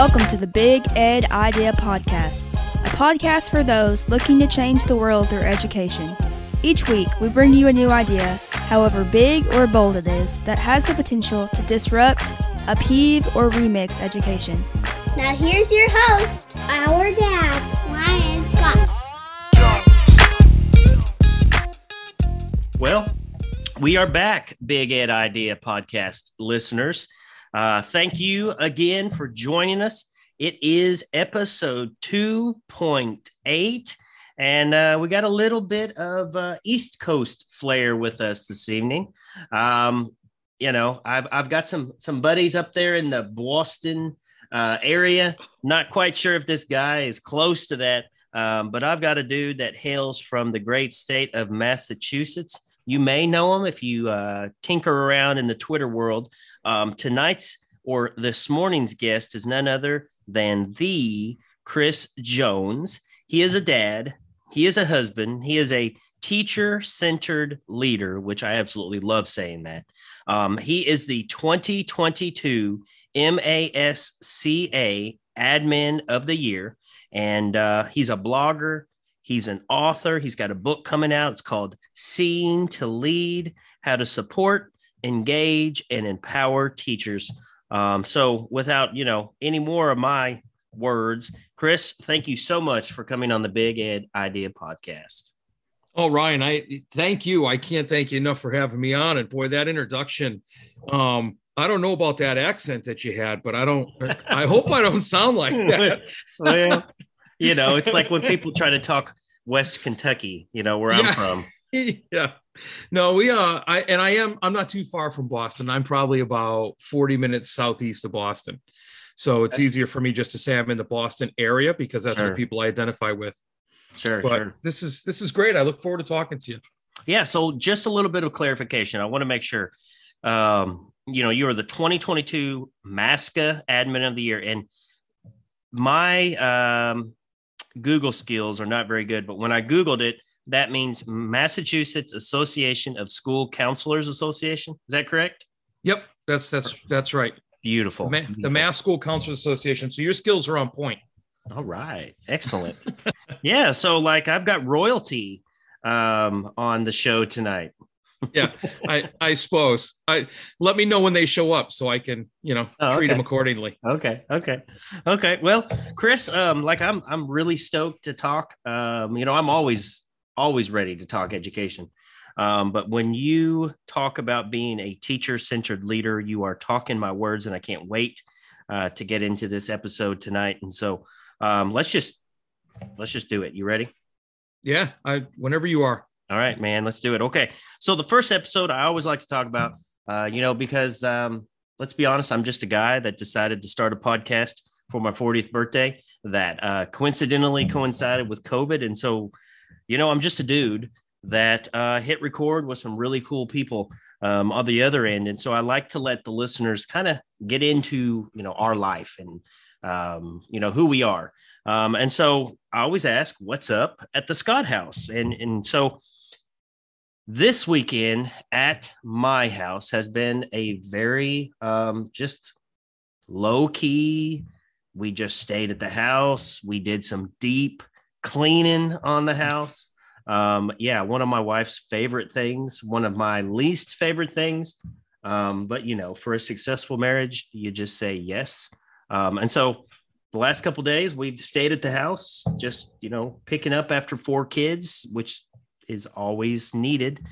Welcome to the Big Ed Idea Podcast, a podcast for those looking to change the world through education. Each week, we bring you a new idea, however big or bold it is, that has the potential to disrupt, upheave, or remix education. Now here's your host, our dad, Ryan Scott. Well, we are back, Big Ed Idea podcast listeners. Uh, thank you again for joining us. It is episode 2.8, and uh, we got a little bit of uh, East Coast flair with us this evening. Um, you know, I've, I've got some some buddies up there in the Boston uh, area. Not quite sure if this guy is close to that, um, but I've got a dude that hails from the great state of Massachusetts. You may know him if you uh, tinker around in the Twitter world. Um, tonight's or this morning's guest is none other than the Chris Jones. He is a dad, he is a husband, he is a teacher centered leader, which I absolutely love saying that. Um, he is the 2022 MASCA Admin of the Year, and uh, he's a blogger. He's an author. He's got a book coming out. It's called Seeing to Lead How to Support, Engage, and Empower Teachers. Um, so, without you know any more of my words, Chris, thank you so much for coming on the Big Ed Idea podcast. Oh, Ryan, I thank you. I can't thank you enough for having me on. And boy, that introduction, um, I don't know about that accent that you had, but I don't, I hope I don't sound like that. well, you know, it's like when people try to talk West Kentucky, you know, where I'm Yeah. from. yeah. No, we uh I and I am I'm not too far from Boston. I'm probably about 40 minutes southeast of Boston. So it's easier for me just to say I'm in the Boston area because that's Sure. what people I identify with. Sure, But sure. this is this is great. I look forward to talking to you. Yeah. So just a little bit of clarification. I want to make sure, um, you know, you are the 2022 MASCA Admin of the Year, and my um, Google skills are not very good. But when I Googled it, that means Massachusetts Association of School Counselors Association. Is that correct? Yep, that's that's that's right. Beautiful. The, Ma- the Mass School Counselors Association. So your skills are on point. All right. Excellent. yeah. So, like, I've got royalty um, on the show tonight. Yeah, I I suppose. I let me know when they show up so I can you know Oh, treat okay. them accordingly. Okay. Okay. Okay. Well, Chris, um, like I'm I'm really stoked to talk. Um, you know, I'm always always ready to talk education. Um, but when you talk about being a teacher-centered leader, you are talking my words, and I can't wait uh, to get into this episode tonight. And so um, let's just let's just do it. You ready? Yeah, I whenever you are. All right, man, let's do it. Okay. So the first episode I always like to talk about, uh, you know, because um, let's be honest, I'm just a guy that decided to start a podcast for my 40th birthday that uh, coincidentally coincided with COVID. And so, you know, I'm just a dude that uh, hit record with some really cool people um, on the other end. And so I like to let the listeners kind of get into, you know, our life and, um, you know, who we are. Um, and so I always ask, what's up at the Scott House? And, and so, this weekend at my house has been a very um, just low key. We just stayed at the house. We did some deep cleaning on the house. Um, yeah, one of my wife's favorite things, one of my least favorite things. Um, but you know, for a successful marriage, you just say yes. Um, and so the last couple days we've stayed at the house, just you know, picking up after four kids, which is always needed.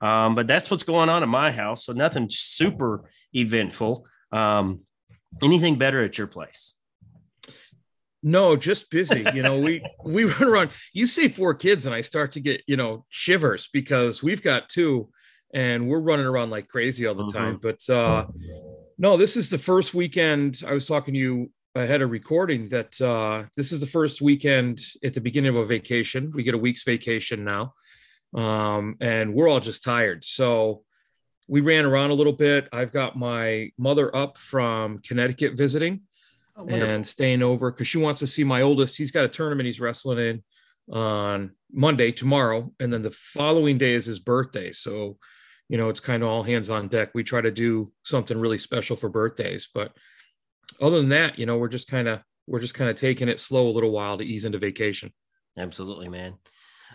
Um, but that's what's going on at my house. So nothing super eventful. Um, anything better at your place? No, just busy. You know, we we run around. You say four kids, and I start to get you know shivers because we've got two, and we're running around like crazy all the Mhm. time. But uh no, this is the first weekend. I was talking to you ahead of recording that uh, this is the first weekend at the beginning of a vacation. We get a week's vacation now, um, and we're all just tired. So we ran around a little bit. I've got my mother up from Connecticut visiting Oh, and staying over because she wants to see my oldest. He's got a tournament he's wrestling in on Monday, tomorrow, and then the following day is his birthday. So, you know, it's kind of all hands on deck. We try to do something really special for birthdays, but other than that, you know, we're just kind of we're just kind of taking it slow a little while to ease into vacation. Absolutely, man.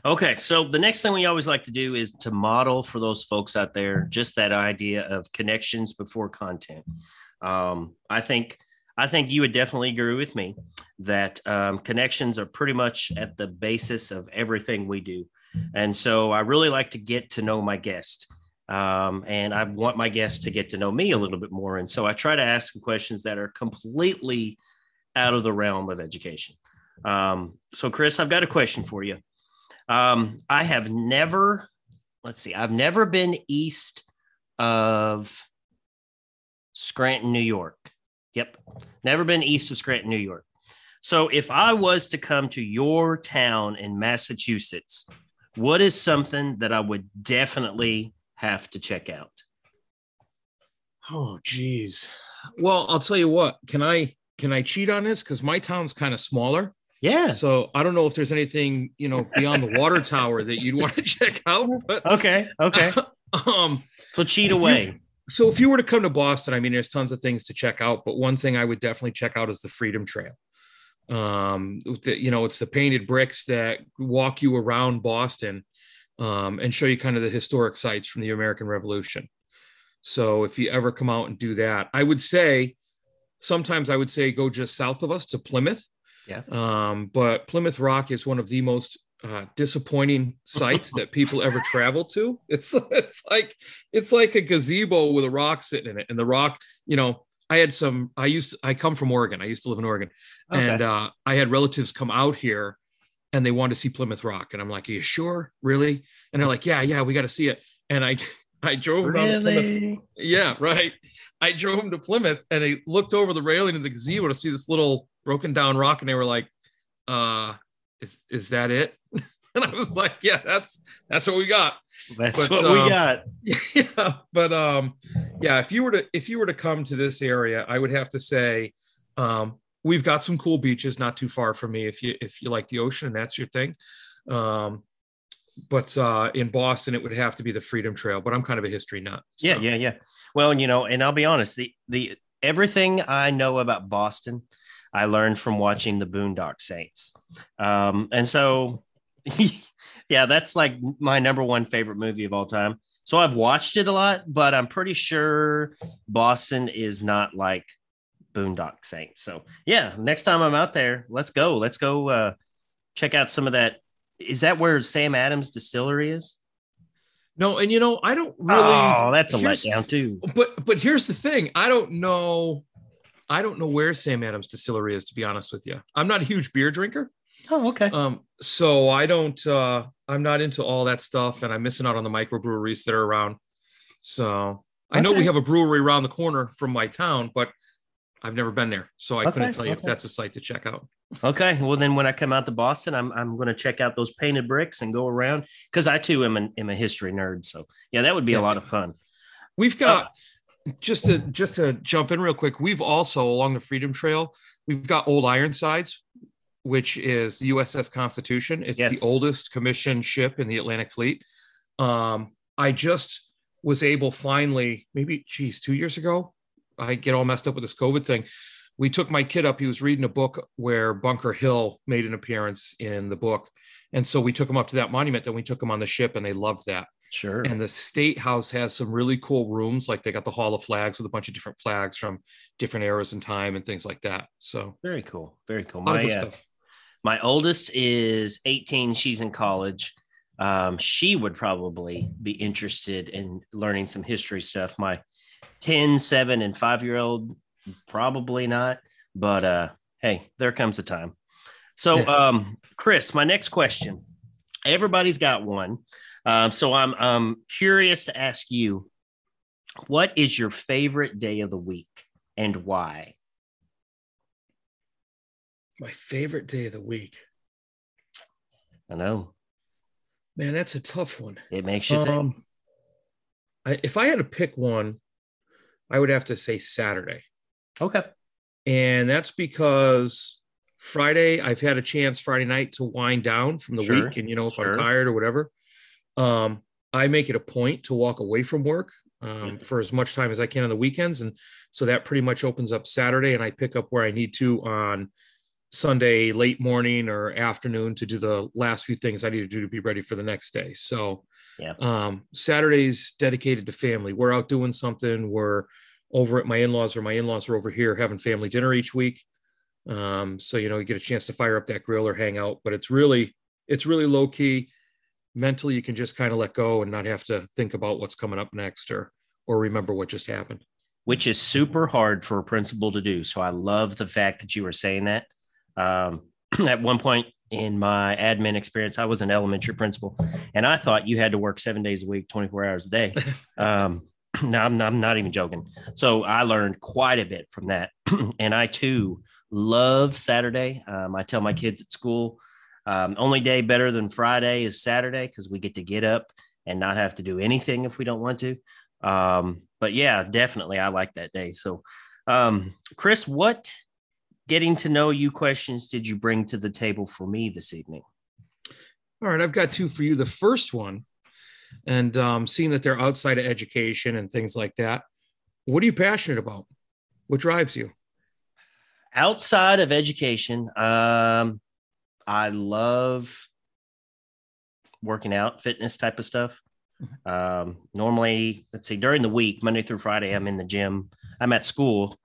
Okay, so the next thing we always like to do is to model for those folks out there just that idea of connections before content. Um, I think I think you would definitely agree with me that um, connections are pretty much at the basis of everything we do, and so I really like to get to know my guest. Um, and I want my guests to get to know me a little bit more. And so I try to ask questions that are completely out of the realm of education. Um, so, Chris, I've got a question for you. Um, I have never, let's see, I've never been east of Scranton, New York. Yep. Never been east of Scranton, New York. So if I was to come to your town in Massachusetts, what is something that I would definitely have to check out? Oh, geez. Well, I'll tell you what. Can I can I cheat on this? Because my town's kind of smaller. Yeah. So I don't know if there's anything you know beyond the water tower that you'd want to check out. But Okay. Okay. um, So cheat If you- away. so if you were to come to Boston, I mean, there's tons of things to check out, but one thing I would definitely check out is the Freedom Trail. Um, the, you know, it's the painted bricks that walk you around Boston um, and show you kind of the historic sites from the American Revolution. So if you ever come out and do that, I would say sometimes I would say go just south of us to Plymouth. Yeah. Um, but Plymouth Rock is one of the most uh, disappointing sites that people ever travel to. It's it's like it's like a gazebo with a rock sitting in it, and the rock, you know. I had some. I used. To, I come from Oregon. I used to live in Oregon, Okay. and uh, I had relatives come out here, and they wanted to see Plymouth Rock, and I'm like, "Are you sure, really?" And they're like, "Yeah, yeah, we got to see it." And I, I drove them down to Plymouth. Yeah, right. I drove them to Plymouth, and they looked over the railing of the gazebo to see this little broken down rock, and they were like, "Uh, is is that it?" And I was like, "Yeah, that's that's what we got." That's But, what we um, got. yeah, but um, yeah, if you were to if you were to come to this area, I would have to say, um, we've got some cool beaches not too far from me. If you if you like the ocean and that's your thing, um, but uh, in Boston it would have to be the Freedom Trail. But I'm kind of a history nut. Yeah, so- yeah, yeah. Well, you know, and I'll be honest, the the everything I know about Boston, I learned from watching the Boondock Saints. Um, and so yeah, that's like my number one favorite movie of all time. So I've watched it a lot, but I'm pretty sure Boston is not like Boondock Saints. So yeah, next time I'm out there, let's go. Let's go uh check out some of that. Is that where Sam Adams Distillery is? No, and you know I don't really. oh, that's a letdown too. But but here's the thing: I don't know. I don't know where Sam Adams Distillery is. To be honest with you, I'm not a huge beer drinker. Oh, okay. Um, so I don't. uh I'm not into all that stuff, and I'm missing out on the microbreweries that are around. So I know we have a brewery around the corner from my town, but I've never been there, so I couldn't tell you if that's a site to check out. Okay. Well, then when I come out to Boston, I'm I'm going to check out those painted bricks and go around because I too am, an, am a history nerd. So yeah, that would be a lot of fun. We've got just to just to jump in real quick. We've also along the Freedom Trail, we've got Old Ironsides, which is the USS Constitution. It's Yes. the oldest commissioned ship in the Atlantic Fleet. Um, I just was able finally, maybe geez, two years ago. I get all messed up with this COVID thing. We took my kid up. He was reading a book where Bunker Hill made an appearance in the book. And so we took him up to that monument. Then we took him on the ship and they loved that Sure. and the state house has some really cool rooms like they got the hall of flags with a bunch of different flags from different eras in time and things like that so Very cool. Very cool. a My uh, my oldest is 18. She's in college. Um, she would probably be interested in learning some history stuff. My 10, 7, and 5 year old, probably not. But uh, hey, there comes the time. So, um, Chris, my next question. Everybody's got one. Um, so I'm um, curious to ask you what is your favorite day of the week and why? My favorite day of the week. I know Man, that's a tough one. it makes you think. Um, I, if I had to pick one, I would have to say Saturday. Okay. And that's because Friday, I've had a chance Friday night to wind down from the Sure, week. And, you know, if sure. I'm tired or whatever, um, I make it a point to walk away from work um, for as much time as I can on the weekends. And so that pretty much opens up Saturday and I pick up where I need to on Sunday, late morning or afternoon to do the last few things I need to do to be ready for the next day. So, Yeah. um, Saturdays dedicated to family. We're out doing something. We're over at my in-laws or my in-laws are over here having family dinner each week. Um, so you know, you get a chance to fire up that grill or hang out, but it's really, it's really low key. Mentally, you can just kind of let go and not have to think about what's coming up next or or remember what just happened. which is super hard for a principal to do. So I love the fact that you were saying that. Um, at one point in my admin experience, I was an elementary principal, and I thought you had to work seven days a week, 24 hours a day. Um, no, I'm, I'm not even joking. So I learned quite a bit from that. and I too love Saturday. Um, I tell my kids at school, um, only day better than Friday is Saturday because we get to get up and not have to do anything if we don't want to. Um, but yeah, definitely, I like that day. So, um, Chris, what getting to know you questions did you bring to the table for me this evening? All right, I've got two for you. The first one, and um, seeing that they're outside of education and things like that, what are you passionate about? What drives you? Outside of education, um, I love working out, fitness type of stuff. Um, normally, let's see, during the week, Monday through Friday, I'm in the gym. I'm at school.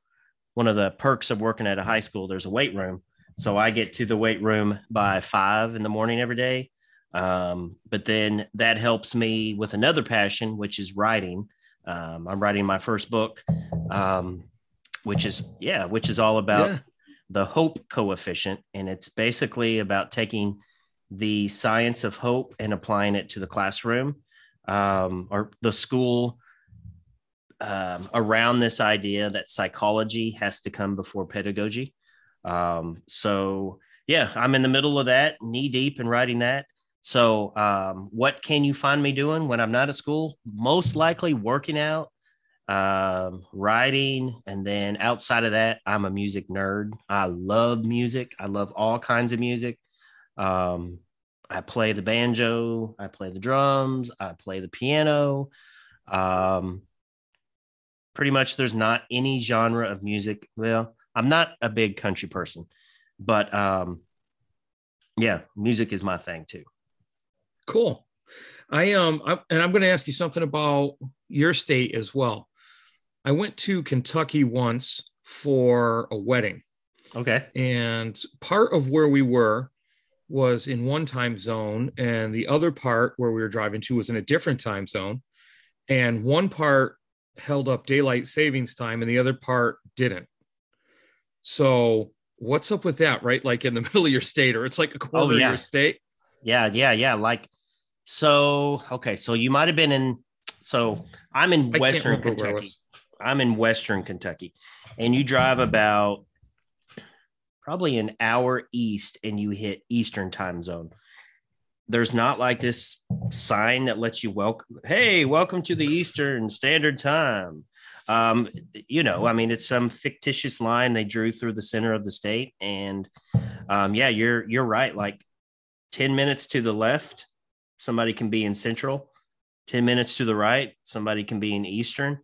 One of the perks of working at a high school, there's a weight room. So I get to the weight room by five in the morning every day. Um, but then that helps me with another passion, which is writing. Um, I'm writing my first book, um, which is, yeah, which is all about Yeah. The hope coefficient. And it's basically about taking the science of hope and applying it to the classroom um, or the school um, around this idea that psychology has to come before pedagogy. Um, so, yeah, I'm in the middle of that, knee deep in writing that. So, um, what can you find me doing when I'm not at school? Most likely working out, um, writing, and then outside of that, I'm a music nerd. I love music. I love all kinds of music. Um, I play the banjo, I play the drums, I play the piano. Um, pretty much, there's not any genre of music. Well, I'm not a big country person, but um, yeah, music is my thing too. Cool. I um and I'm going to ask you something about your state as well. I went to Kentucky once for a wedding, Okay. and part of where we were was in one time zone, and the other part where we were driving to was in a different time zone. And one part held up daylight savings time, and the other part didn't. So what's up with that? Right, like in the middle of your state, or it's like a quarter of yeah. your state. Yeah, yeah, yeah. Like, so okay, so you might have been in. So I'm in I Western Kentucky. I'm in Western Kentucky, and you drive about probably an hour east, and you hit Eastern time zone. There's not like this sign that lets you welcome. Hey, welcome to the Eastern Standard Time. Um, you know, I mean, it's some fictitious line they drew through the center of the state, and um, yeah, you're you're right. Like 10 minutes to the left, somebody can be in central. 10 minutes to the right, somebody can be in eastern.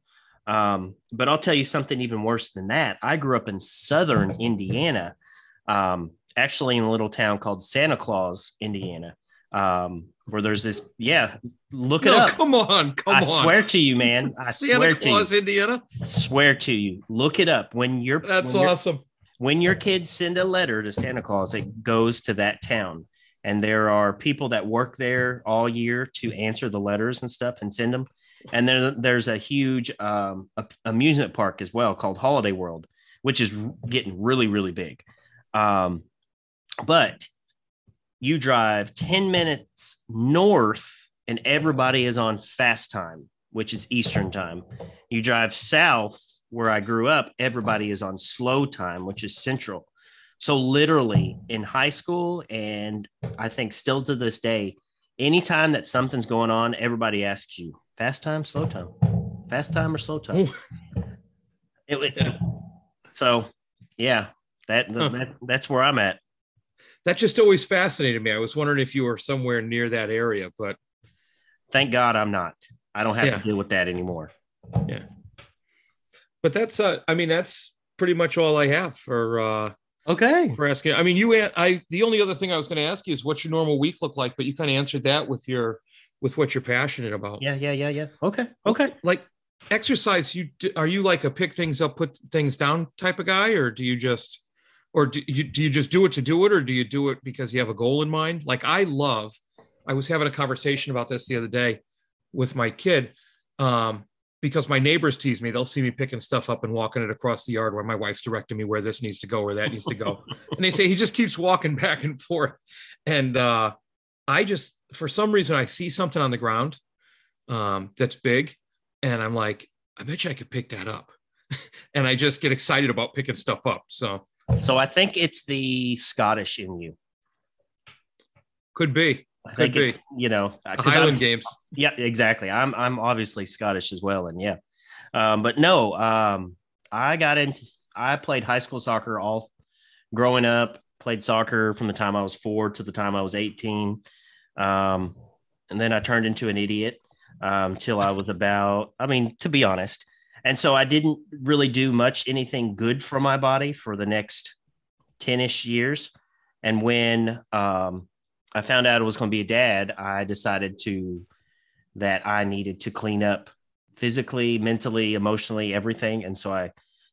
Um, but I'll tell you something even worse than that. I grew up in southern Indiana, um, actually in a little town called Santa Claus, Indiana, um, where there's this. Yeah, look it No, up. come on, come I on. swear to you, man. I Santa swear Claus, to you. Indiana. Swear to you. Look it up. When you're That's when you're- awesome. when your kids send a letter to Santa Claus, it goes to that town. And there are people that work there all year to answer the letters and stuff and send them. And then there's a huge um, amusement park as well called Holiday World, which is getting really, really big. Um, but you drive 10 minutes north and everybody is on fast time, which is Eastern time. You drive south where I grew up, everybody is on slow time, which is central. So literally in high school, and I think still to this day, anytime that something's going on, everybody asks you fast time, slow time, fast time or slow time. It, it, Yeah. So yeah, that, Huh. that that's where I'm at. That just always fascinated me. I was wondering if you were somewhere near that area, but Thank God I'm not. I don't have Yeah. to deal with that anymore. Yeah. But that's uh I mean that's pretty much all I have for uh Okay. for asking. I mean, you, I the only other thing I was going to ask you is what's your normal week look like, but you kind of answered that with your, with what you're passionate about. Yeah, yeah, yeah, yeah. Okay. Okay. Like exercise, you, are you like a pick things up, put things down type of guy, or do you just, or do you, do you just do it to do it, or do you do it because you have a goal in mind? Like I love, I was having a conversation about this the other day with my kid. Um, because my neighbors tease me, they'll see me picking stuff up and walking it across the yard where my wife's directing me where this needs to go, where that needs to go. and they say he just keeps walking back and forth. And uh, I just, for some reason, I see something on the ground um, that's big, and I'm like, I bet you I could pick that up. and I just get excited about picking stuff up. So So I think it's the Scottish in you. could be I Could think it's you know the 'cause I'm- Highland Games. Yeah, exactly. I'm I'm obviously Scottish as well, and yeah, um, but no, um, I got into I played high school soccer all growing up. Played soccer from the time I was four to the time I was eighteen, um, and then I turned into an idiot um, till I was about. I mean, to be honest, and so I didn't really do much anything good for my body for the next ten ish years. And when um, I found out I was going to be a dad, I decided to that I needed to clean up physically, mentally, emotionally, everything. And so I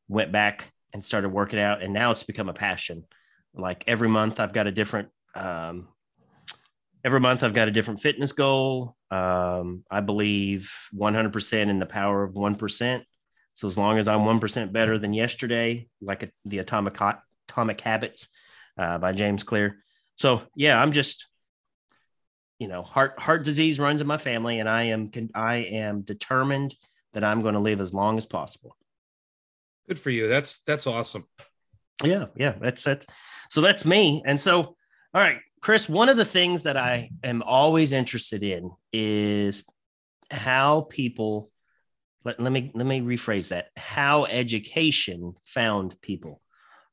went back and started working out, and now it's become a passion. Like every month, I've got a different. Um, every month, I've got a different fitness goal. Um, I believe 100% in the power of 1%. So as long as I'm 1% better than yesterday, like a, the Atomic Atomic Habits uh, by James Clear. So yeah, I'm just you know heart heart disease runs in my family and i am i am determined that i'm going to live as long as possible Good for you. That's that's awesome. Yeah yeah that's that's so that's me. And so all right chris one of the things that i am always interested in is how people let, let me let me rephrase that how education found people.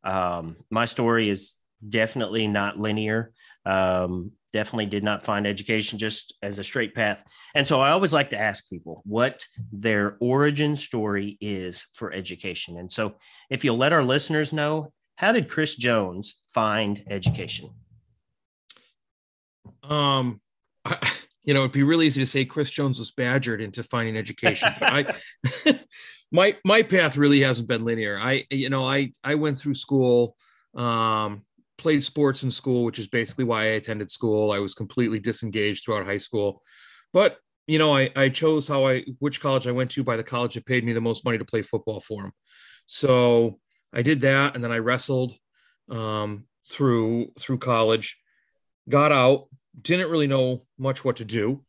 Um, my story is definitely not linear. Um, definitely did not find education just as a straight path. And so i always like to ask people what their origin story is for education. And so if you'll let our listeners know how did chris jones find education Um, I, you know, it'd be really easy to say Chris Jones was badgered into finding education. I, my my path really hasn't been linear. I, you know, I I went through school, um, played sports in school, which is basically why I attended school. I was completely disengaged throughout high school, but you know, I I chose how I which college I went to by the college that paid me the most money to play football for them. So I did that, and then I wrestled um, through through college. Got out, didn't really know much what to do.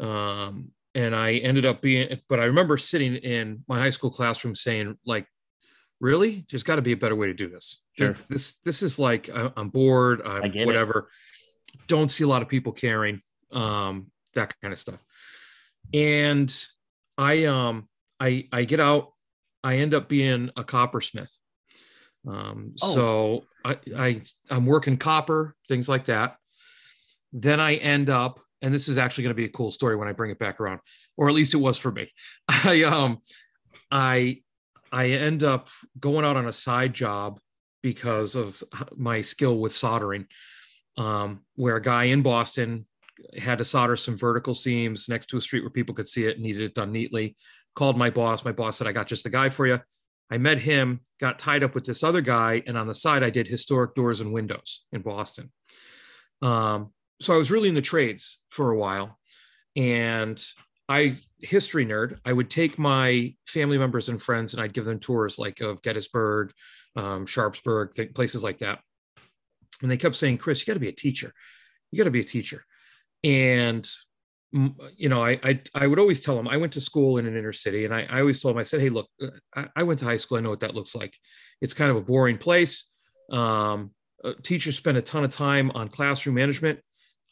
Um, and I ended up being, but I remember sitting in my high school classroom saying, like, really, there's got to be a better way to do this. Sure. This, this is like, I'm bored, I'm I get it. whatever. Don't see a lot of people caring, um, that kind of stuff. And I, um, I, I get out, I end up being a coppersmith. Um, Oh. so I, I, I'm working copper, things like that then I end up, and this is actually going to be a cool story when I bring it back around, or at least it was for me. I um, I I end up going out on a side job because of my skill with soldering, um, where a guy in Boston had to solder some vertical seams next to a street where people could see it, needed it done neatly. Called my boss. My boss said, "I got just the guy for you." I met him, got tied up with this other guy, and on the side, I did historic doors and windows in Boston. Um, so I was really in the trades for a while. And I, history nerd, I would take my family members and friends and I'd give them tours like of Gettysburg, um, Sharpsburg, th- places like that. And they kept saying, Chris, you got to be a teacher. You got to be a teacher. And, you know, I, I, I would always tell them I went to school in an inner city and I, I always told them, I said, Hey, look, uh, I, I went to high school. I know what that looks like. It's kind of a boring place. Um, uh, teachers spend a ton of time on classroom management.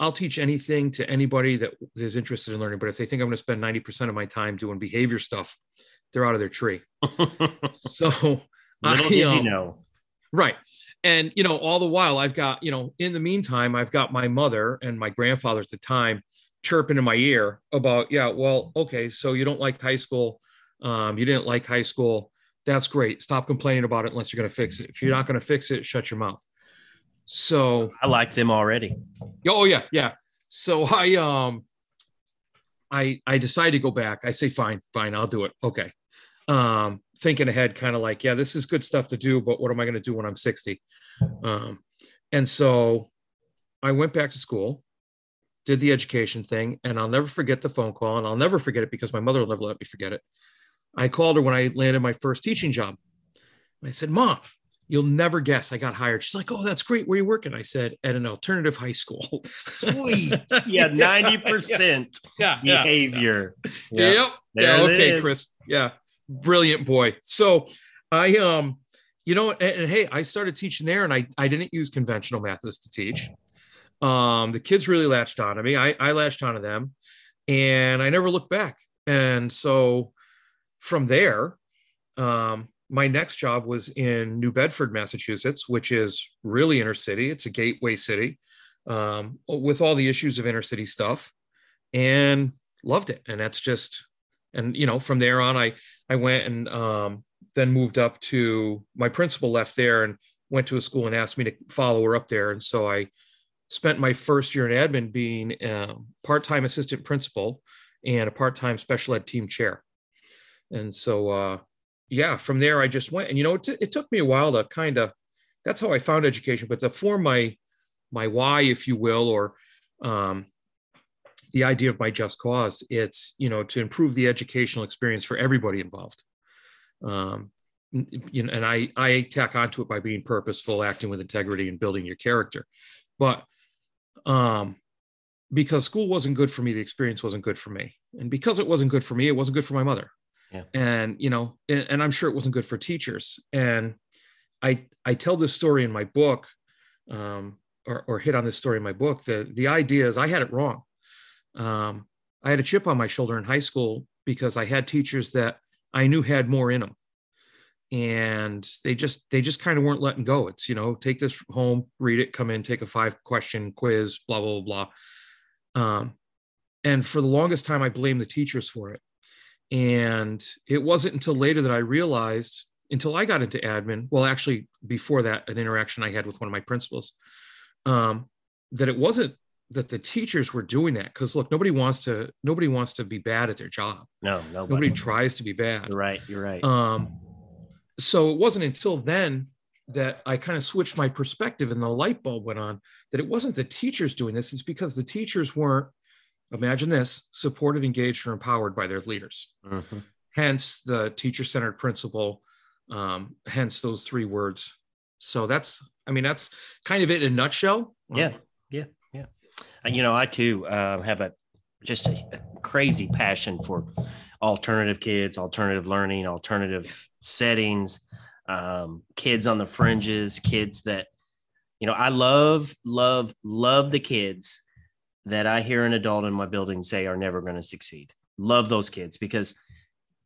I'll teach anything to anybody that is interested in learning. But if they think I'm going to spend 90% of my time doing behavior stuff, they're out of their tree. so, Little I, did um, you know. Right. And, you know, all the while I've got, you know, in the meantime, I've got my mother and my grandfather at the time chirping in my ear about, yeah, well, okay, so you don't like high school. Um, you didn't like high school. That's great. Stop complaining about it unless you're going to fix it. If you're not going to fix it, shut your mouth. So, I like them already. oh yeah, yeah. So I, um, I, I decided to go back. I say, fine, fine, I'll do it. Okay. Um, thinking ahead, kind of like, yeah, this is good stuff to do, but what am I going to do when I'm 60? Um, and so I went back to school, did the education thing, and I'll never forget the phone call, and I'll never forget it because my mother will never let me forget it. I called her when I landed my first teaching job. And I said, Mom, you'll never guess I got hired. She's like, Oh, that's great. Where are you working? I said, At an alternative high school. Sweet. Yeah, 90% Yeah. behavior. Yeah. Yep. There yeah. Okay, is. Chris. Yeah. Brilliant boy. So I um, you know, and, and hey, I started teaching there and I I didn't use conventional methods to teach. Um, the kids really latched on to me. I, I latched onto them and I never looked back. And so from there, um, my next job was in New Bedford, Massachusetts, which is really inner city. It's a gateway city um, with all the issues of inner city stuff and loved it. And that's just, and you know, from there on, I, I went and um, then moved up to my principal left there and went to a school and asked me to follow her up there. And so I spent my first year in admin being a part-time assistant principal and a part-time special ed team chair. And so, uh, yeah, from there I just went, and you know, it, t- it took me a while to kind of. That's how I found education, but to form my my why, if you will, or um, the idea of my just cause, it's you know to improve the educational experience for everybody involved. Um, you know, and I I tack onto it by being purposeful, acting with integrity, and building your character. But um, because school wasn't good for me, the experience wasn't good for me, and because it wasn't good for me, it wasn't good for my mother. And you know and, and i'm sure it wasn't good for teachers. And i i tell this story in my book um or, or hit on this story in my book. The the idea is i had it wrong. Um i had a chip on my shoulder in high school because i had teachers that i knew had more in them and they just they just kind of weren't letting go it's you know take this home read it come in take a five question quiz blah blah blah um and for the longest time i blamed the teachers for it and it wasn't until later that I realized, until I got into admin, well, actually, before that, an interaction I had with one of my principals, um, that it wasn't that the teachers were doing that. Because look, nobody wants to, nobody wants to be bad at their job. No, nobody. Nobody tries to be bad. You're right. You're right. Um, so it wasn't until then that I kind of switched my perspective and the light bulb went on that it wasn't the teachers doing this. It's because the teachers weren't imagine this supported engaged or empowered by their leaders Mhm. hence the teacher-centered principal um, hence those three words so that's i mean that's kind of it in a nutshell Yeah. Yeah. Yeah. And, you know, I too uh, have a just a, a crazy passion for alternative kids, alternative learning, alternative settings, um, kids on the fringes, kids that, you know, I love, love, love the kids that I hear an adult in my building say are never going to succeed. Love those kids because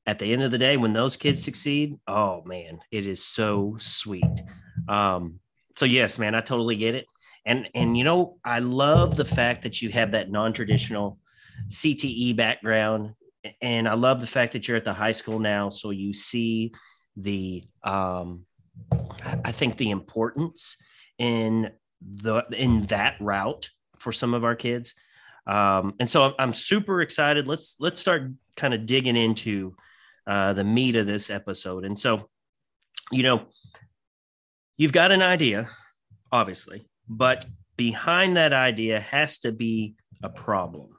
at the end of the day, when those kids succeed, oh man, it is so sweet. Um, so yes, man, I totally get it and and you know i love the fact that you have that non-traditional cte background and i love the fact that you're at the high school now so you see the um I- think the importance in the in that route for some of our kids. Um and so i'm, I'm super excited. Let's let's start kind of digging into uh the meat of this episode. And so you know you've got an idea obviously but behind that idea has to be a problem.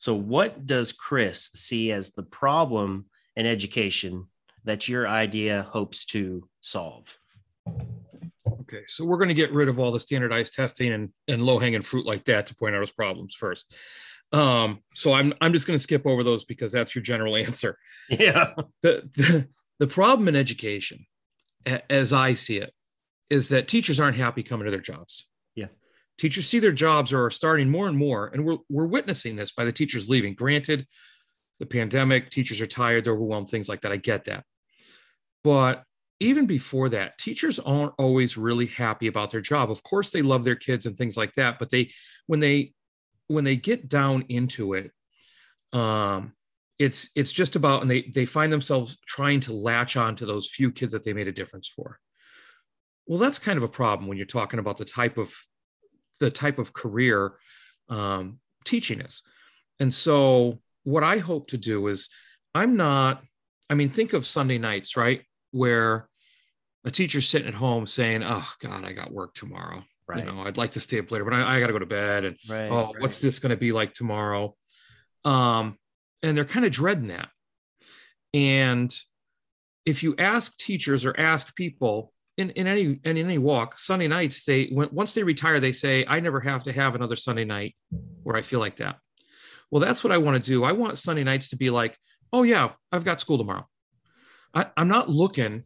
So, what does Chris see as the problem in education that your idea hopes to solve? okay so we're going to get rid of all the standardized testing and, and low-hanging fruit like that to point out as problems first um, so i'm i'm just going to skip over those because that's your general answer Yeah. the, the the problem in education as i see it is that teachers aren't happy coming to their jobs. Teachers see their jobs are starting more and more, and we're, we're witnessing this by the teachers leaving. Granted, the pandemic, teachers are tired, they're overwhelmed, things like that. I get that. But even before that, teachers aren't always really happy about their job. Of course, they love their kids and things like that, but they when they when they get down into it, um, it's it's just about and they they find themselves trying to latch on to those few kids that they made a difference for. Well, that's kind of a problem when you're talking about the type of the type of career um, teaching is. And so, what I hope to do is, I'm not. I mean, think of Sunday nights, right? Where a teacher's sitting at home saying, "Oh God, I got work tomorrow. Right. You know, I'd like to stay up later, but I, I got to go to bed." And Right. oh, what's this going to be like tomorrow? Um, and they're kind of dreading that. And if you ask teachers or ask people in, in any in any walk, Sunday nights, they when, once they retire, they say, "I never have to have another Sunday night where I feel like that." Well, that's what I want to do. I want Sunday nights to be like, "Oh yeah, I've got school tomorrow." I, I'm not looking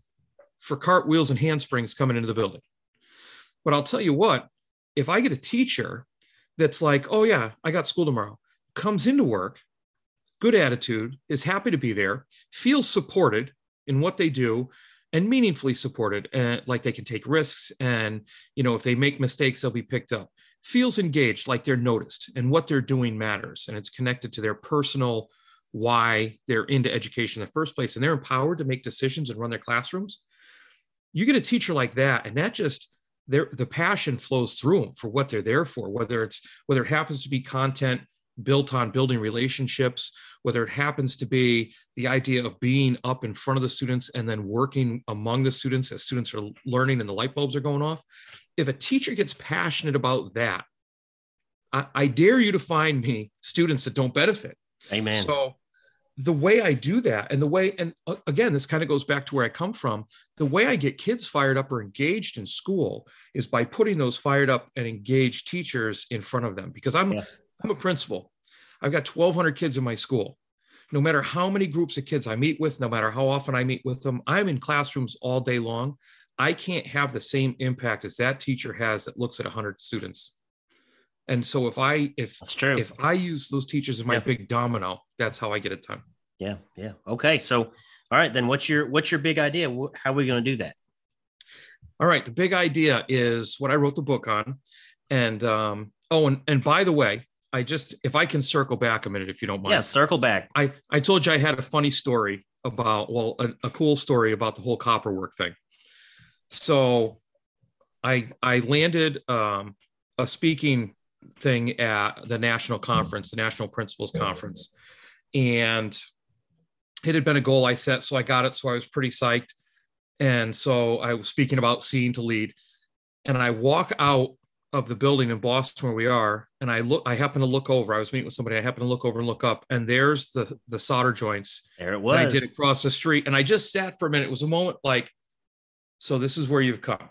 for cartwheels and handsprings coming into the building. But I'll tell you what, if I get a teacher that's like, oh, yeah, I got school tomorrow, comes into work, good attitude, is happy to be there, feels supported in what they do, and meaningfully supported, and like they can take risks. And, you know, if they make mistakes, they'll be picked up, feels engaged, like they're noticed, and what they're doing matters. And it's connected to their personal why they're into education in the first place. And they're empowered to make decisions and run their classrooms you get a teacher like that and that just their the passion flows through them for what they're there for whether it's whether it happens to be content built on building relationships whether it happens to be the idea of being up in front of the students and then working among the students as students are learning and the light bulbs are going off if a teacher gets passionate about that i, I dare you to find me students that don't benefit Amen. so the way I do that and the way, and uh, again, this kind of goes back to where I come from. The way I get kids fired up or engaged in school is by putting those fired up and engaged teachers in front of them because I'm, Yeah. I'm a principal. I've got 1,200 kids in my school. No matter how many groups of kids I meet with, no matter how often I meet with them, I'm in classrooms all day long. I can't have the same impact as that teacher has that looks at 100 students. And so if I if true. if I use those teachers as my Yeah. big domino, that's how I get it done. yeah. Yeah. Okay. So, all right, then what's your, what's your big idea? How are we going to do that? All right, the big idea is what I wrote the book on, and um, oh, and and by the way, I just if I can circle back a minute, if you don't mind. Yeah. Circle back. I I told you I had a funny story about well, a, a cool story about the whole copper work thing. So, I I landed um, a speaking thing at the national conference, the National Principals Conference, and it had been a goal I set, so I got it. So I was pretty psyched, and so I was speaking about seeing to lead, and I walk out of the building in Boston where we are, and I look. I happen to look over. I was meeting with somebody. I happen to look over and look up, and there's the the solder joints There it was. I did across the street. And I just sat for a minute. It was a moment like, so this is where you've come,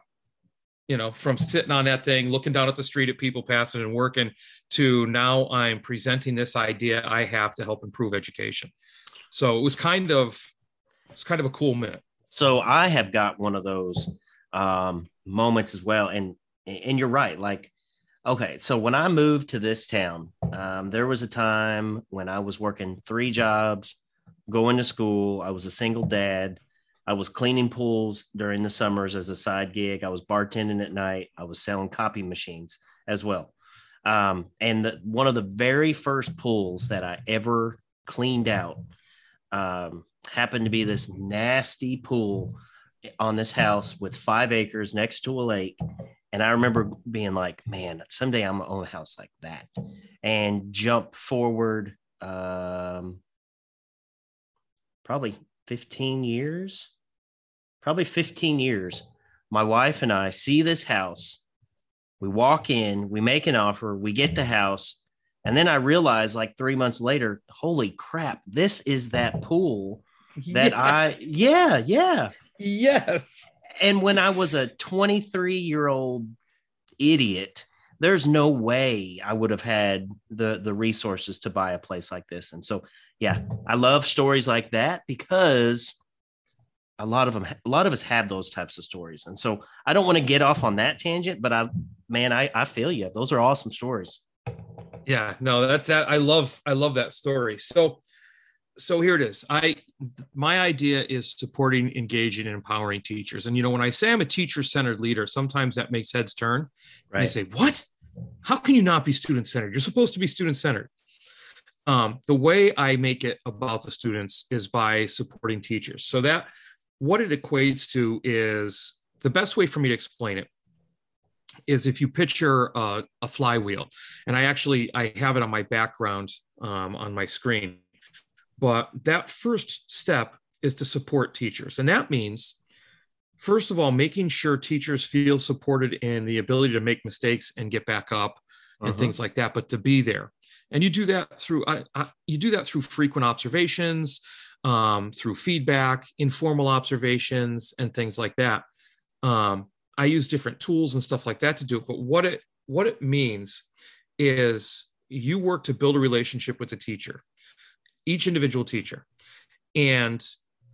you know, from sitting on that thing, looking down at the street at people passing and working to now I'm presenting this idea I have to help improve education. So it was kind of, it's kind of a cool minute. So I have got one of those um, moments as well, and and you're right. Like, okay, so when I moved to this town, um, there was a time when I was working three jobs, going to school. I was a single dad. I was cleaning pools during the summers as a side gig. I was bartending at night. I was selling copy machines as well. Um, and the, one of the very first pools that I ever cleaned out um, happened to be this nasty pool on this house with five acres next to a lake. And I remember being like, man, someday I'm gonna own a house like that and jump forward um, probably 15 years, probably 15 years. My wife and I see this house. We walk in, we make an offer, we get the house. And then I realize like three months later, holy crap, this is that pool that I, yeah, yeah. yes. And when I was a 23 year old idiot, there's no way I would have had the the resources to buy a place like this. And so, yeah, I love stories like that because a lot of them a lot of us have those types of stories. And so i don't want to get off on that tangent but i man i i feel you those are awesome stories. Yeah no that's that i love i love that story. So so here it is. I my idea is supporting engaging and empowering teachers. And you know when i say i'm a teacher centered leader sometimes that makes heads turn. Right. and they say what? How can you not be student centered you're supposed to be student centered um, the way i make it about the students is by supporting teachers. So that what it equates to is the best way for me to explain it is if you picture a, a flywheel. And i actually i have it on my background um, on my screen but that first step is to support teachers and that means first of all making sure teachers feel supported in the ability to make mistakes and get back up and uh-huh. things like that but to be there and you do that through I, I, you do that through frequent observations um, through feedback, informal observations, and things like that. Um, I use different tools and stuff like that to do it. But what it what it means is you work to build a relationship with the teacher, each individual teacher, and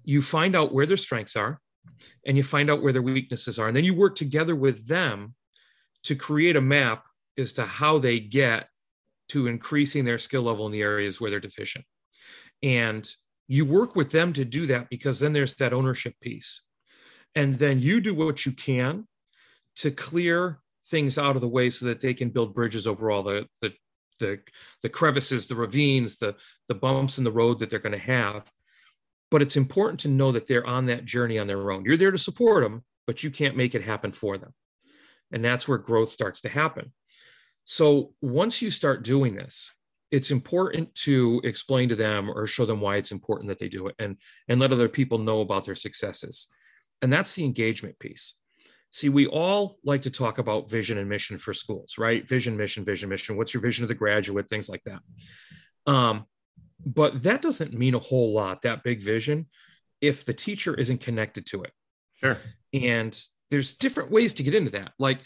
you find out where their strengths are, and you find out where their weaknesses are, and then you work together with them to create a map as to how they get to increasing their skill level in the areas where they're deficient. And you work with them to do that because then there's that ownership piece. And then you do what you can to clear things out of the way so that they can build bridges over all the the the, the crevices the ravines the the bumps in the road that they're going to have. But it's important to know that they're on that journey on their own. You're there to support them but you can't make it happen for them. And that's where growth starts to happen. So once you start doing this it's important to explain to them or show them why it's important that they do it and and let other people know about their successes. And that's the engagement piece see we all like to talk about vision and mission for schools right? Vision mission vision mission. What's your vision of the graduate? Things like that. Um, but that doesn't mean a whole lot that big vision if the teacher isn't connected to it. Sure. And there's different ways to get into that. Like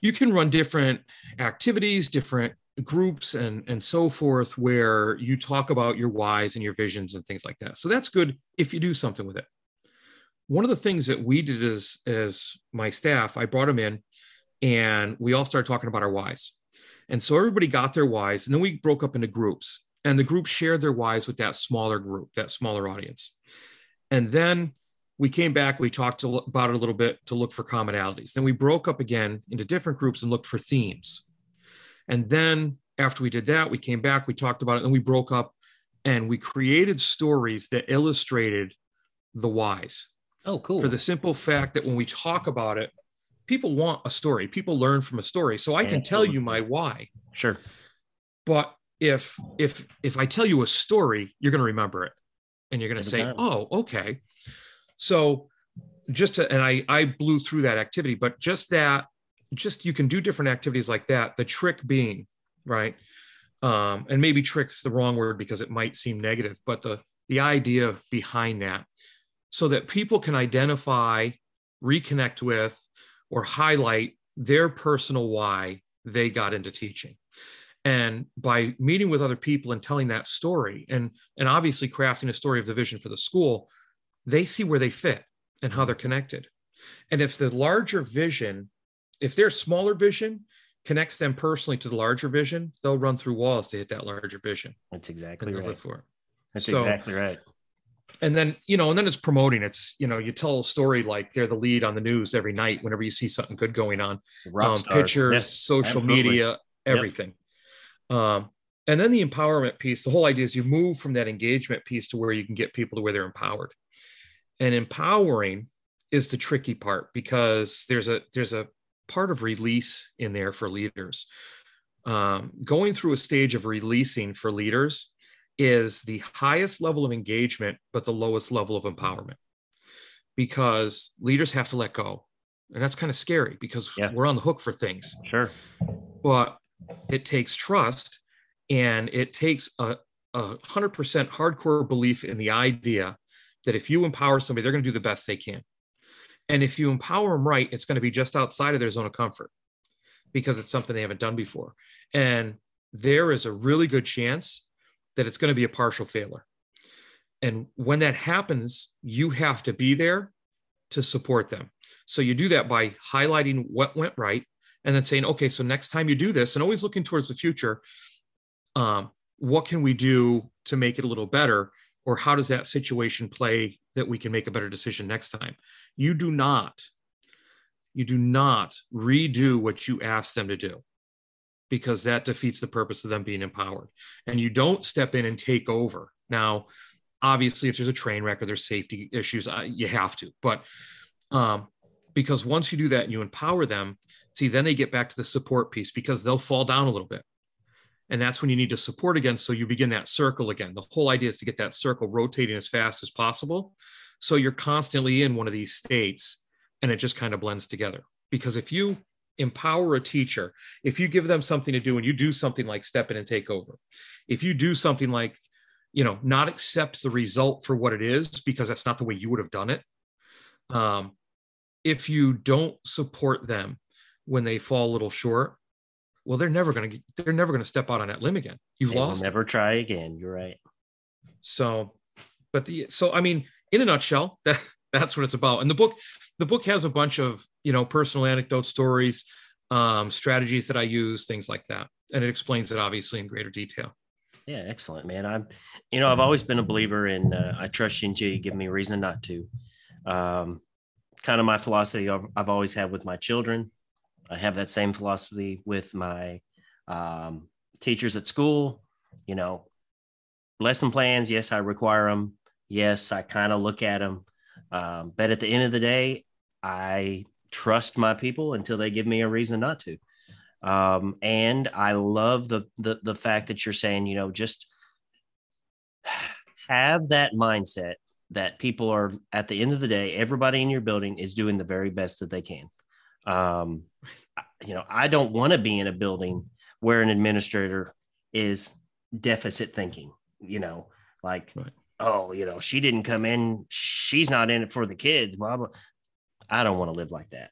you can run different activities different groups and and so forth where you talk about your whys and your visions and things like that. So that's good if you do something with it one of the things that we did as as my staff i brought them in and we all started talking about our whys. And so everybody got their whys and then we broke up into groups and the group shared their whys with that smaller group that smaller audience. And then we came back we talked about it a little bit to look for commonalities. Then we broke up again into different groups and looked for themes. And then after we did that, we came back, we talked about it, and we broke up and we created stories that illustrated the whys. Oh, cool. For the simple fact that when we talk about it, people want a story. People learn from a story. So I can tell you my why. Sure. But if if if I tell you a story, you're going to remember it. And you're going to say, "Oh, okay." So just to, and I I blew through that activity, but just that just you can do different activities like that. The trick being, right? Um, and maybe trick's the wrong word because it might seem negative, but the the idea behind that, so that people can identify, reconnect with, or highlight their personal why they got into teaching and by meeting with other people and telling that story and and obviously crafting a story of the vision for the school they see where they fit and how they're connected and if the larger vision if their smaller vision connects them personally to the larger vision, they'll run through walls to hit that larger vision. That's exactly right. For it. That's so, exactly right. And then, you know, and then it's promoting. It's, you know, you tell a story like they're the lead on the news every night whenever you see something good going on. Um, pictures, yes, social absolutely. media, everything. Yep. Um, and then the empowerment piece, the whole idea is you move from that engagement piece to where you can get people to where they're empowered. And empowering is the tricky part because there's a there's a part of release in there for leaders. Um, going through a stage of releasing for leaders is the highest level of engagement, but the lowest level of empowerment because leaders have to let go. And that's kind of scary because yeah. we're on the hook for things. Sure. But it takes trust and it takes a, a 100% hardcore belief in the idea that if you empower somebody, they're going to do the best they can. And if you empower them right, it's going to be just outside of their zone of comfort because it's something they haven't done before. And there is a really good chance that it's going to be a partial failure. and when that happens, you have to be there to support them. So you do that by highlighting what went right and then saying, okay, so next time you do this, and always looking towards the future, um, what can we do to make it a little better? Or how does that situation play that we can make a better decision next time? You do not, you do not redo what you asked them to do because that defeats the purpose of them being empowered. And you don't step in and take over. Now, obviously, if there's a train wreck or there's safety issues, uh, you have to. But um, because once you do that and you empower them, see, then they get back to the support piece because they'll fall down a little bit. And that's when you need to support again. So you begin that circle again. The whole idea is to get that circle rotating as fast as possible. So you're constantly in one of these states and it just kind of blends together. Because if you empower a teacher, if you give them something to do and you do something like step in and take over, if you do something like, you know, not accept the result for what it is because that's not the way you would have done it. Um, if you don't support them when they fall a little short, well, they're never going to they're never going to step out on that limb again. You've They lost. never try again. You're right. So, but the so I mean, in a nutshell, that that's what it's about. And the book, the book has a bunch of you know personal anecdote stories, um, strategies that I use, things like that, and it explains it obviously in greater detail. Yeah, excellent, man. I'm, you know, I've always been a believer in uh, I trust you until you give me reason not to. Um, kind of my philosophy I've, I've always had with my children. I have that same philosophy with my um, teachers at school. You know, lesson plans, yes, I require them. Yes, I kind of look at them. Um, but at the end of the day, I trust my people until they give me a reason not to. Um, and I love the, the the fact that you're saying, you know, just have that mindset that people are at the end of the day, everybody in your building is doing the very best that they can. Um, you know, I don't want to be in a building where an administrator is deficit thinking, you know, like, Right. Oh, you know, she didn't come in, she's not in it for the kids, blah, blah. I don't want to live like that.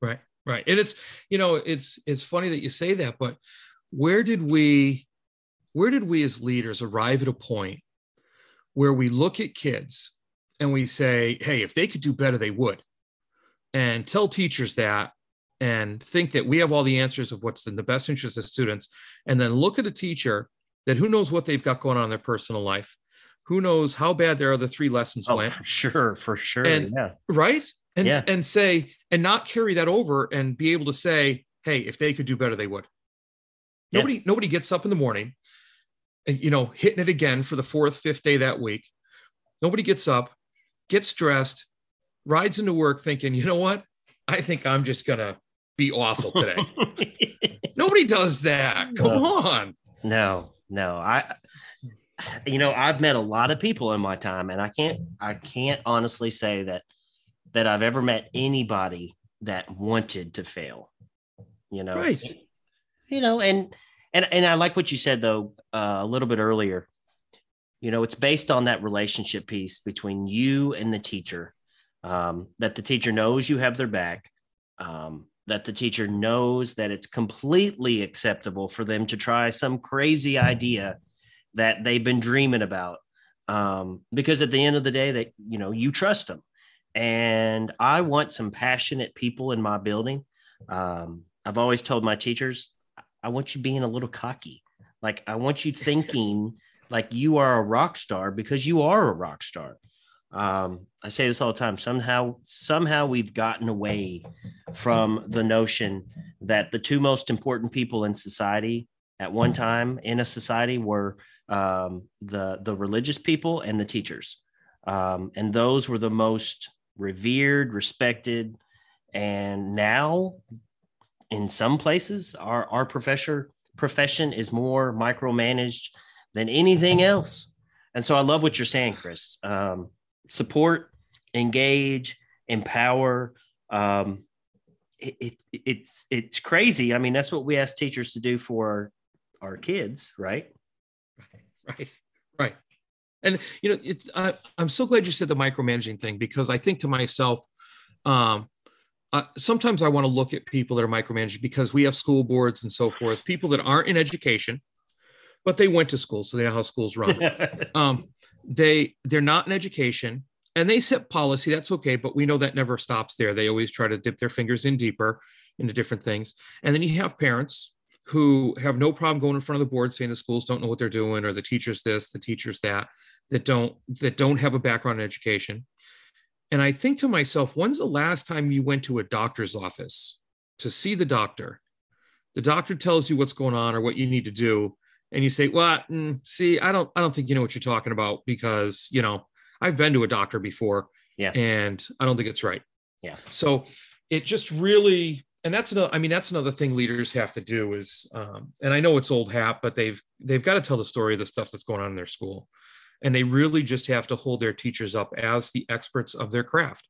Right, right. And it's you know it's it's funny that you say that, but where did we where did we as leaders arrive at a point where we look at kids and we say, hey, if they could do better, they would, and tell teachers that and think that we have all the answers of what's in the best interest of students, and then look at a teacher that who knows what they've got going on in their personal life, who knows how bad their other three lessons Oh, went, for sure, for sure. And- yeah. right and Yeah. and say and not carry that over and be able to say hey if they could do better they would Yeah. nobody nobody gets up in the morning and you know hitting it again for the fourth fifth day that week nobody gets up gets dressed rides into work thinking you know what i think i'm just gonna be awful today nobody does that come No. on No, no. I you know, I've met a lot of people in my time and I can't I can't honestly say that that I've ever met anybody that wanted to fail. You know. Right. You know, and and and I like what you said though uh, a little bit earlier. You know, it's based on that relationship piece between you and the teacher. Um, that the teacher knows you have their back. Um, that the teacher knows that it's completely acceptable for them to try some crazy idea that they've been dreaming about um, because at the end of the day that you know you trust them. And i want some passionate people in my building. Um, i've always told my teachers i want you being a little cocky. Like i want you thinking like you are a rock star because you are a rock star. Um, i say this all the time somehow somehow we've gotten away from the notion that the two most important people in society at one time in a society were um, the the religious people and the teachers, um, and those were the most revered, respected, and now in some places our our professor profession is more micromanaged than anything else. And so I love what you're saying, Chris. Um, support, engage, empower. Um, it, it, it's it's crazy. I mean, that's what we ask teachers to do for our, our kids, right? Right right and you know it's I, i'm so glad you said the micromanaging thing because i think to myself um uh, sometimes i want to look at people that are micromanaging because we have school boards and so forth people that aren't in education but they went to school, so they know how schools run. um, they they're not in education, and they set policy. That's okay, but we know that never stops there. They always try to dip their fingers in deeper into different things. And then you have parents who have no problem going in front of the board saying the schools don't know what they're doing or the teachers this the teachers that that don't that don't have a background in education and i think to myself when's the last time you went to a doctor's office to see the doctor the doctor tells you what's going on or what you need to do and you say well mm, see i don't i don't think you know what you're talking about because you know i've been to a doctor before Yeah. and i don't think it's right Yeah. so it just really and that's another i mean that's another thing leaders have to do is um, and i know it's old hat but they've they've got to tell the story of the stuff that's going on in their school. And they really just have to hold their teachers up as the experts of their craft.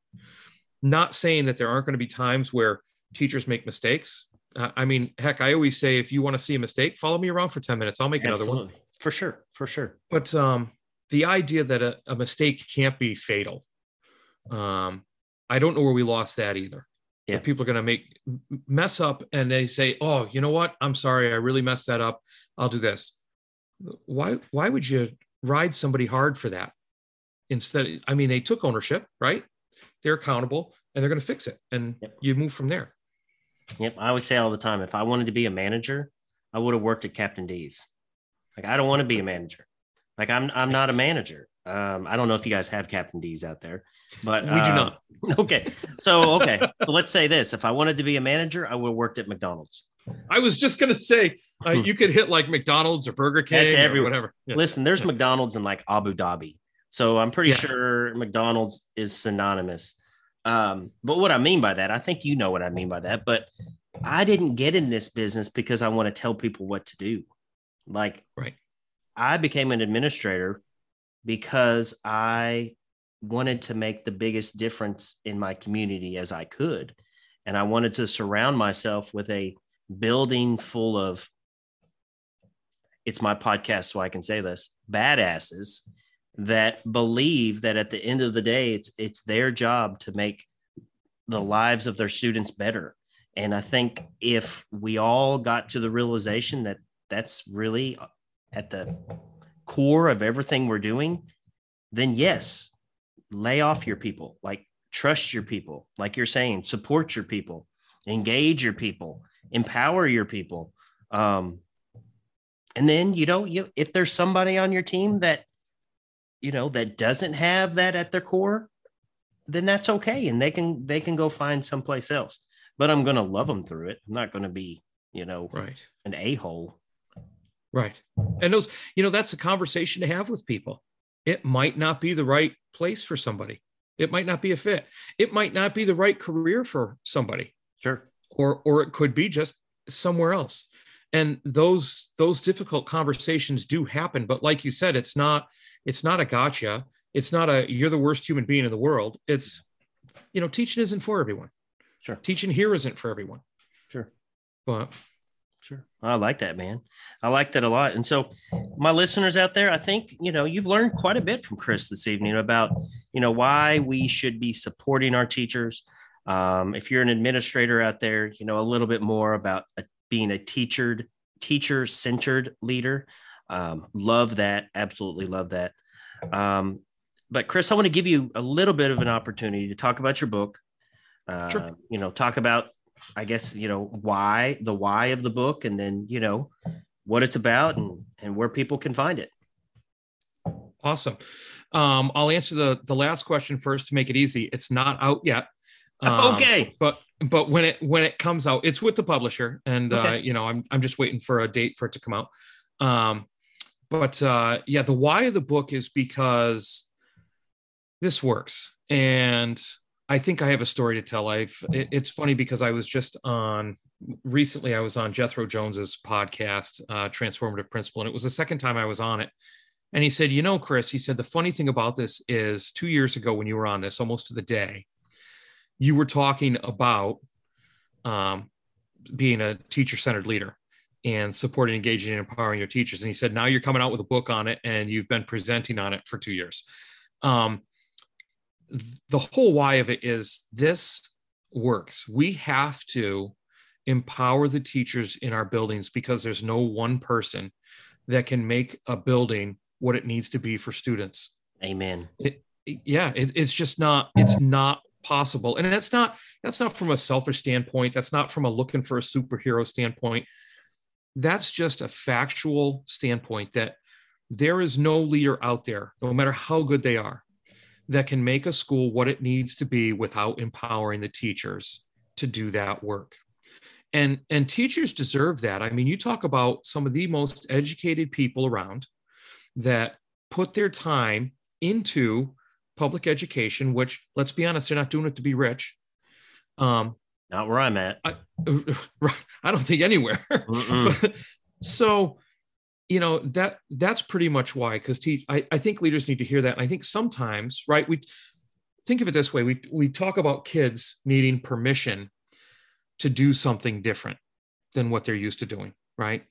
Not saying that there aren't going to be times where teachers make mistakes. Uh, i mean heck i always say if you want to see a mistake follow me around for 10 minutes. I'll make another one. For sure. For sure. but um, the idea that a, a mistake can't be fatal um, i don't know where we lost that either Yeah. People are going to make mess up and they say oh you know what i'm sorry i really messed that up i'll do this why why would you ride somebody hard for that instead i mean they took ownership right they're accountable and they're going to fix it and Yep. you move from there Yep. I always say all the time if I wanted to be a manager, I would have worked at Captain D's. Like I don't want to be a manager. Like I'm I'm not a manager. Um, I don't know if you guys have Captain D's out there, but We do uh, not. Okay. So okay. so let's say this. If I wanted to be a manager, I would have worked at McDonald's. i was just going to say uh, Hmm. you could hit like mcdonald's or burger king That's or whatever Yeah. Listen, there's Yeah. McDonald's in like Abu Dhabi. So I'm pretty Yeah. sure McDonald's is synonymous. Um, but what I mean by that, I think you know what I mean by that, but I didn't get in this business because I want to tell people what to do. Like, Right. I became an administrator because I wanted to make the biggest difference in my community as I could. And I wanted to surround myself with a building full of it's my podcast, so I can say this badasses that believe that at the end of the day, it's it's their job to make the lives of their students better. And I think if we all got to the realization that that's really at the core of everything we're doing, then yes, lay off your people, like trust your people, like you're saying, support your people, engage your people, empower your people. Um, and then, you know, you, if there's somebody on your team that, you know, that doesn't have that at their core, then that's okay. And they can, they can go find someplace else, but I'm going to love them through it. I'm not going to be, you know, right an a-hole. Right. And those, you know, that's a conversation to have with people. It might not be the right place for somebody. It might not be a fit. It might not be the right career for somebody. Sure. Or or it could be just somewhere else. And those those difficult conversations do happen, but like you said, it's not it's not a gotcha. It's not a you're the worst human being in the world. It's you know, teaching isn't for everyone. Sure. Teaching here isn't for everyone. Sure. But Sure. I like that, man. I like that a lot. And so, my listeners out there, I think, you know, you've learned quite a bit from Chris this evening about, you know, why we should be supporting our teachers. Um, if you're an administrator out there, you know, a little bit more about a, being a teacher, teacher centered leader. Um, love that. Absolutely love that. Um, but, Chris, I want to give you a little bit of an opportunity to talk about your book. Uh, Sure. You know, talk about I guess you know why the why of the book, and then you know what it's about and and where people can find it. Awesome. Um, I'll answer the the last question first to make it easy. It's not out yet. Um, okay, But but when it when it comes out, it's with the publisher, and uh, you know I'm I'm just waiting for a date for it to come out. Um, but uh, yeah, the why of the book is because this works, and I think I have a story to tell. I've it, it's funny because I was just on recently. I was on Jethro Jones's podcast, uh, Transformative Principal, and it was the second time I was on it. And he said, "You know, Chris," he said, "the funny thing about this is two years ago when you were on this, almost to the day." you were talking about um, being a teacher centered leader and supporting, engaging, and empowering your teachers. And he said, now you're coming out with a book on it and you've been presenting on it for two years. Um, the whole why of it is this works. We have to empower the teachers in our buildings because there's no one person that can make a building what it needs to be for students. Amen. It, yeah, it, it's just not. It's not possible, and that's not. That's not from a selfish standpoint. That's not from a looking for a superhero standpoint. That's just a factual standpoint that there is no leader out there, no matter how good they are, that can make a school what it needs to be without empowering the teachers to do that work. And and teachers deserve that. I mean you talk about some of the most educated people around that put their time into public education which let's be honest they're not doing it to be rich. Um not where i'm at. I, I don't think anywhere. So you know that that's pretty much why because teach I, I think leaders need to hear that. And i think sometimes right we think of it this way we we talk about kids needing permission to do something different than what they're used to doing right?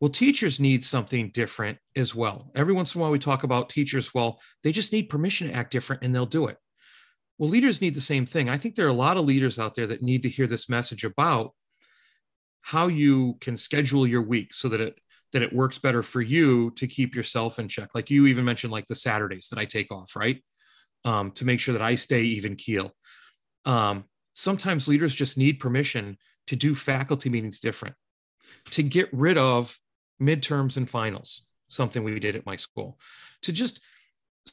Well teachers need something different as well. Every once in a while we talk about teachers well they just need permission to act different and they'll do it. Well leaders need the same thing. I think there are a lot of leaders out there that need to hear this message about how you can schedule your week so that it that it works better for you to keep yourself in check. Like you even mentioned, like the Saturdays that I take off, right? Um, to make sure that I stay even keel. Um, sometimes leaders just need permission to do faculty meetings different, to get rid of midterms and finals, something we did at my school, to just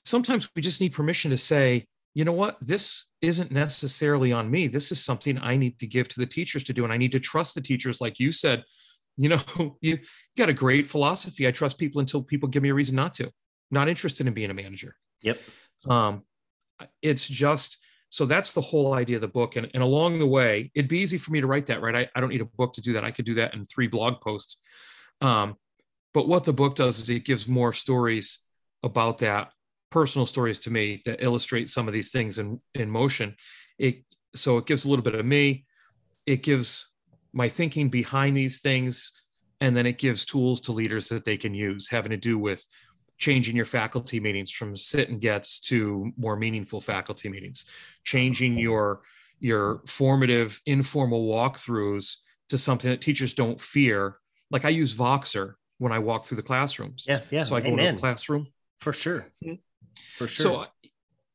sometimes we just need permission to say, you know what, this isn't necessarily on me. This is something I need to give to the teachers to do. And I need to trust the teachers, like you said, you know you got a great philosophy. I trust people until people give me a reason not to. Not interested in being a manager. Yep. Um it's just so that's the whole idea of the book. And, and along the way it'd be easy for me to write that right? I, I don't need a book to do that. I could do that in three blog posts. Um but what the book does is it gives more stories about that personal stories to me that illustrate some of these things in in motion. It so it gives a little bit of me. It gives my thinking behind these things and then it gives tools to leaders that they can use having to do with changing your faculty meetings from sit and gets to more meaningful faculty meetings changing your your formative informal walkthroughs to something that teachers don't fear. Like i use voxer when i walk through the classrooms. Yeah yeah so i go Amen. into a classroom. For sure. Mm-hmm. for sure. So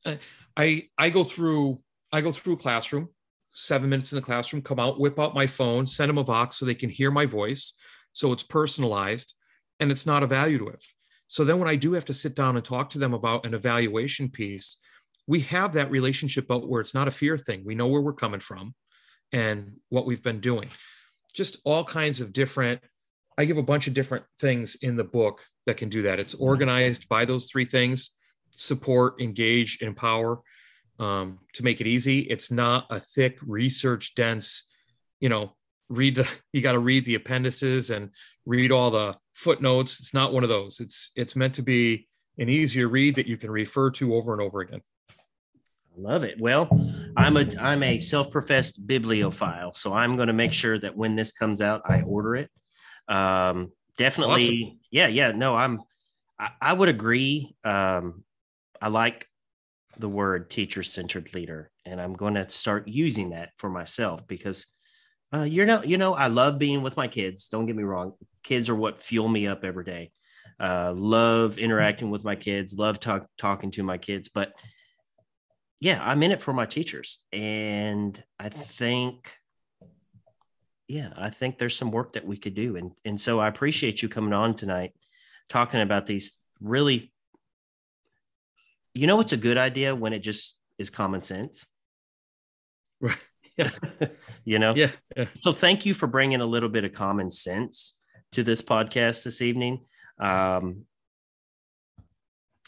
I, I i go through i go through a classroom seven minutes in the classroom, come out, whip out my phone, send them a Vox so they can hear my voice. So it's personalized and it's not evaluative. So then when I do have to sit down and talk to them about an evaluation piece, we have that relationship out where it's not a fear thing. We know where we're coming from and what we've been doing. Just all kinds of different, I give a bunch of different things in the book that can do that. It's mm-hmm. organized by those three things support, engage, empower um, to make it easy. It's not a thick, research dense, you know, read the, you got to read the appendices and read all the footnotes. It's not one of those. It's, it's meant to be an easier read that you can refer to over and over again. I love it. Well, I'm a I'm a self-professed bibliophile, so I'm going to make sure that when this comes out, I order it. Um, definitely, awesome. yeah, yeah. No, I'm. I, I would agree. Um, I like the word teacher centered leader. And I'm going to start using that for myself because uh, you're not, you know, I love being with my kids. Don't get me wrong. Kids are what fuel me up every day. Uh, love interacting with my kids, love talk, talking to my kids. But yeah, I'm in it for my teachers. And I think, yeah, I think there's some work that we could do. And, and so I appreciate you coming on tonight talking about these really you know what's a good idea when it just is common sense? Right. Yeah you know? Yeah, yeah. So thank you for bringing a little bit of common sense to this podcast this evening. Um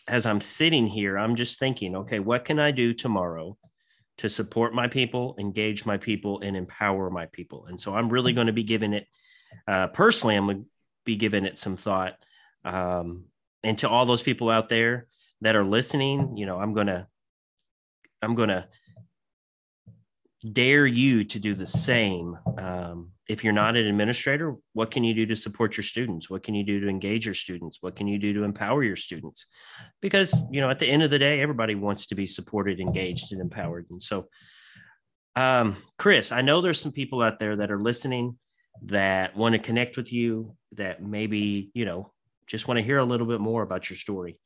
as i'm sitting here i'm just thinking okay what can i do tomorrow to support my people engage my people and empower my people? And so i'm really going to be giving it uh, personally i'm going to be giving it some thought um, and to all those people out there that are listening, you know, I'm going to, I'm going to dare you to do the same. Um, if you're not an administrator, what can you do to support your students? What can you do to engage your students? What can you do to empower your students? Because, you know, at the end of the day, everybody wants to be supported, engaged, and empowered. And so, um, Chris, I know there's some people out there that are listening that want to connect with you that maybe, you know, just want to hear a little bit more about your story.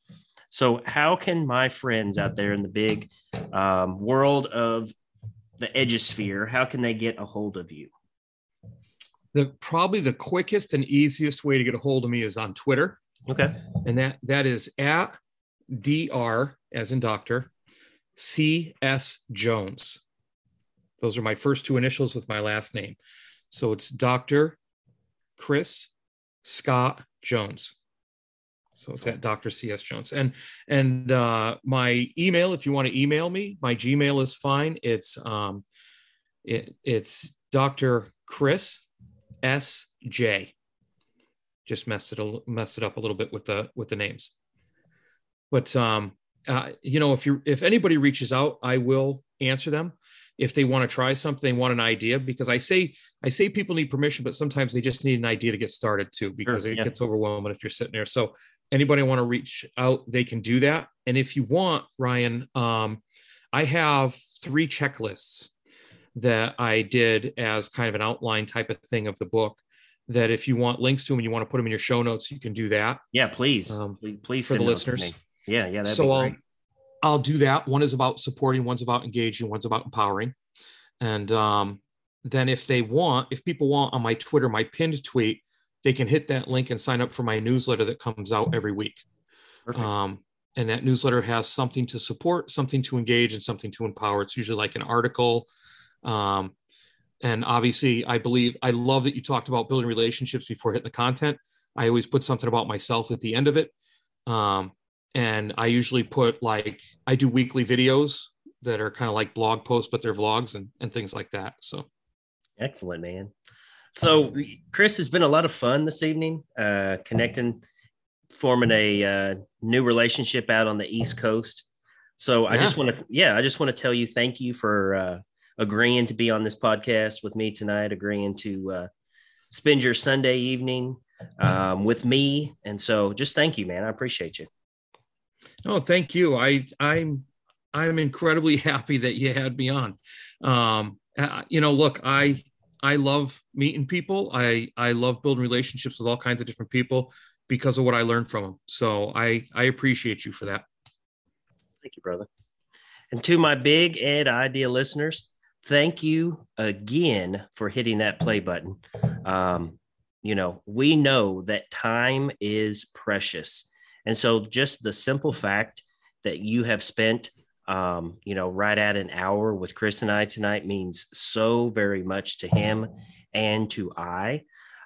So, how can my friends out there in the big um, world of the Edgesphere, how can they get a hold of you? The probably the quickest and easiest way to get a hold of me is on Twitter, Okay. and that that is at dr as in doctor cs jones. Those are my first two initials with my last name, so it's Doctor Chris Scott Jones. So it's at Dr. CS Jones. And and uh, my email, if you want to email me, my Gmail is fine. It's um it, it's Dr. Chris S J. Just messed it a, messed it up a little bit with the with the names. But um uh, you know, if you if anybody reaches out, I will answer them if they want to try something, they want an idea because I say I say people need permission, but sometimes they just need an idea to get started too because Sure, it yeah. gets overwhelming if you're sitting there. So anybody want to reach out, they can do that. And if you want, Ryan, um, I have three checklists that I did as kind of an outline type of thing of the book. That if you want links to them and you want to put them in your show notes, you can do that. Yeah, please. Um, please, for the send those to listeners. Yeah, yeah. That'd so I'll. I'll do that. One is about supporting, one's about engaging, one's about empowering. And um, then if they want, if people want on my Twitter, my pinned tweet, they can hit that link and sign up for my newsletter that comes out every week. Um, and that newsletter has something to support, something to engage, and something to empower. It's usually like an article. Um, and obviously, I believe I love that you talked about building relationships before hitting the content. I always put something about myself at the end of it. Um, and I usually put like I do weekly videos that are kind of like blog posts, but they're vlogs and, and things like that. So Excellent, man. So, Chris, has been a lot of fun this evening, uh, connecting, forming a uh, new relationship out on the East Coast. So, I just want to, yeah, I just want to tell you thank you for uh, agreeing to be on this podcast with me tonight, agreeing to uh, spend your Sunday evening um, with me. And so, just thank you, man. I appreciate you. Oh, thank you. I I'm I'm incredibly happy that you had me on. Um, uh, you know, look, I I love meeting people. I I love building relationships with all kinds of different people because of what I learned from them. So I I appreciate you for that. Thank you, brother. And to my big Ed Idea listeners, thank you again for hitting that play button. Um, you know, we know that time is precious. And so just the simple fact that you have spent, um, you know, right at an hour with Chris and I tonight means so very much to him and to I.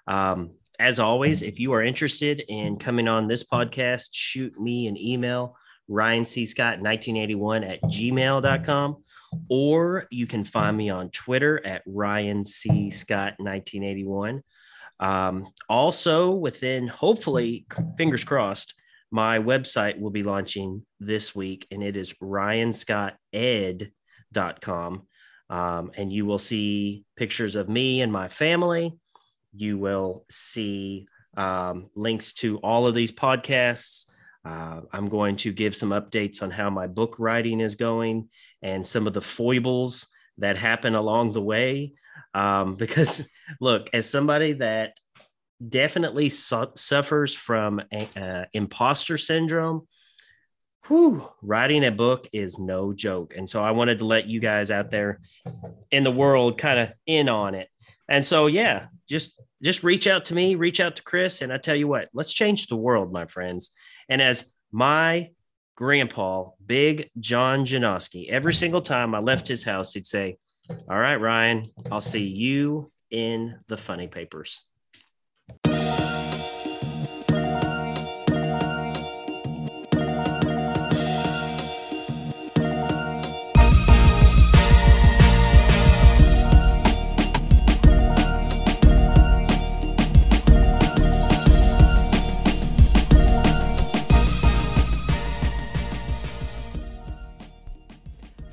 Um, as always, if you are interested in coming on this podcast, shoot me an email Ryan C. Scott 1981 at gmail.com, or you can find me on Twitter at Ryan C. Scott 1981. Um, also, within hopefully, fingers crossed, my website will be launching this week, and it is ryanscotted.com. Um, and you will see pictures of me and my family. You will see um, links to all of these podcasts. Uh, I'm going to give some updates on how my book writing is going and some of the foibles that happen along the way. Um, because, look, as somebody that definitely su- suffers from uh, imposter syndrome, whew, writing a book is no joke. And so I wanted to let you guys out there in the world kind of in on it. And so, yeah, just just reach out to me, reach out to Chris, and I tell you what, let's change the world, my friends. And as my grandpa, Big John Janoski, every single time I left his house, he'd say, All right, Ryan, I'll see you in the funny papers.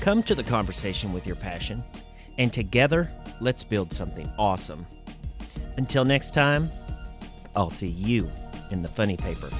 Come to the conversation with your passion, and together, let's build something awesome. Until next time, I'll see you in the funny paper.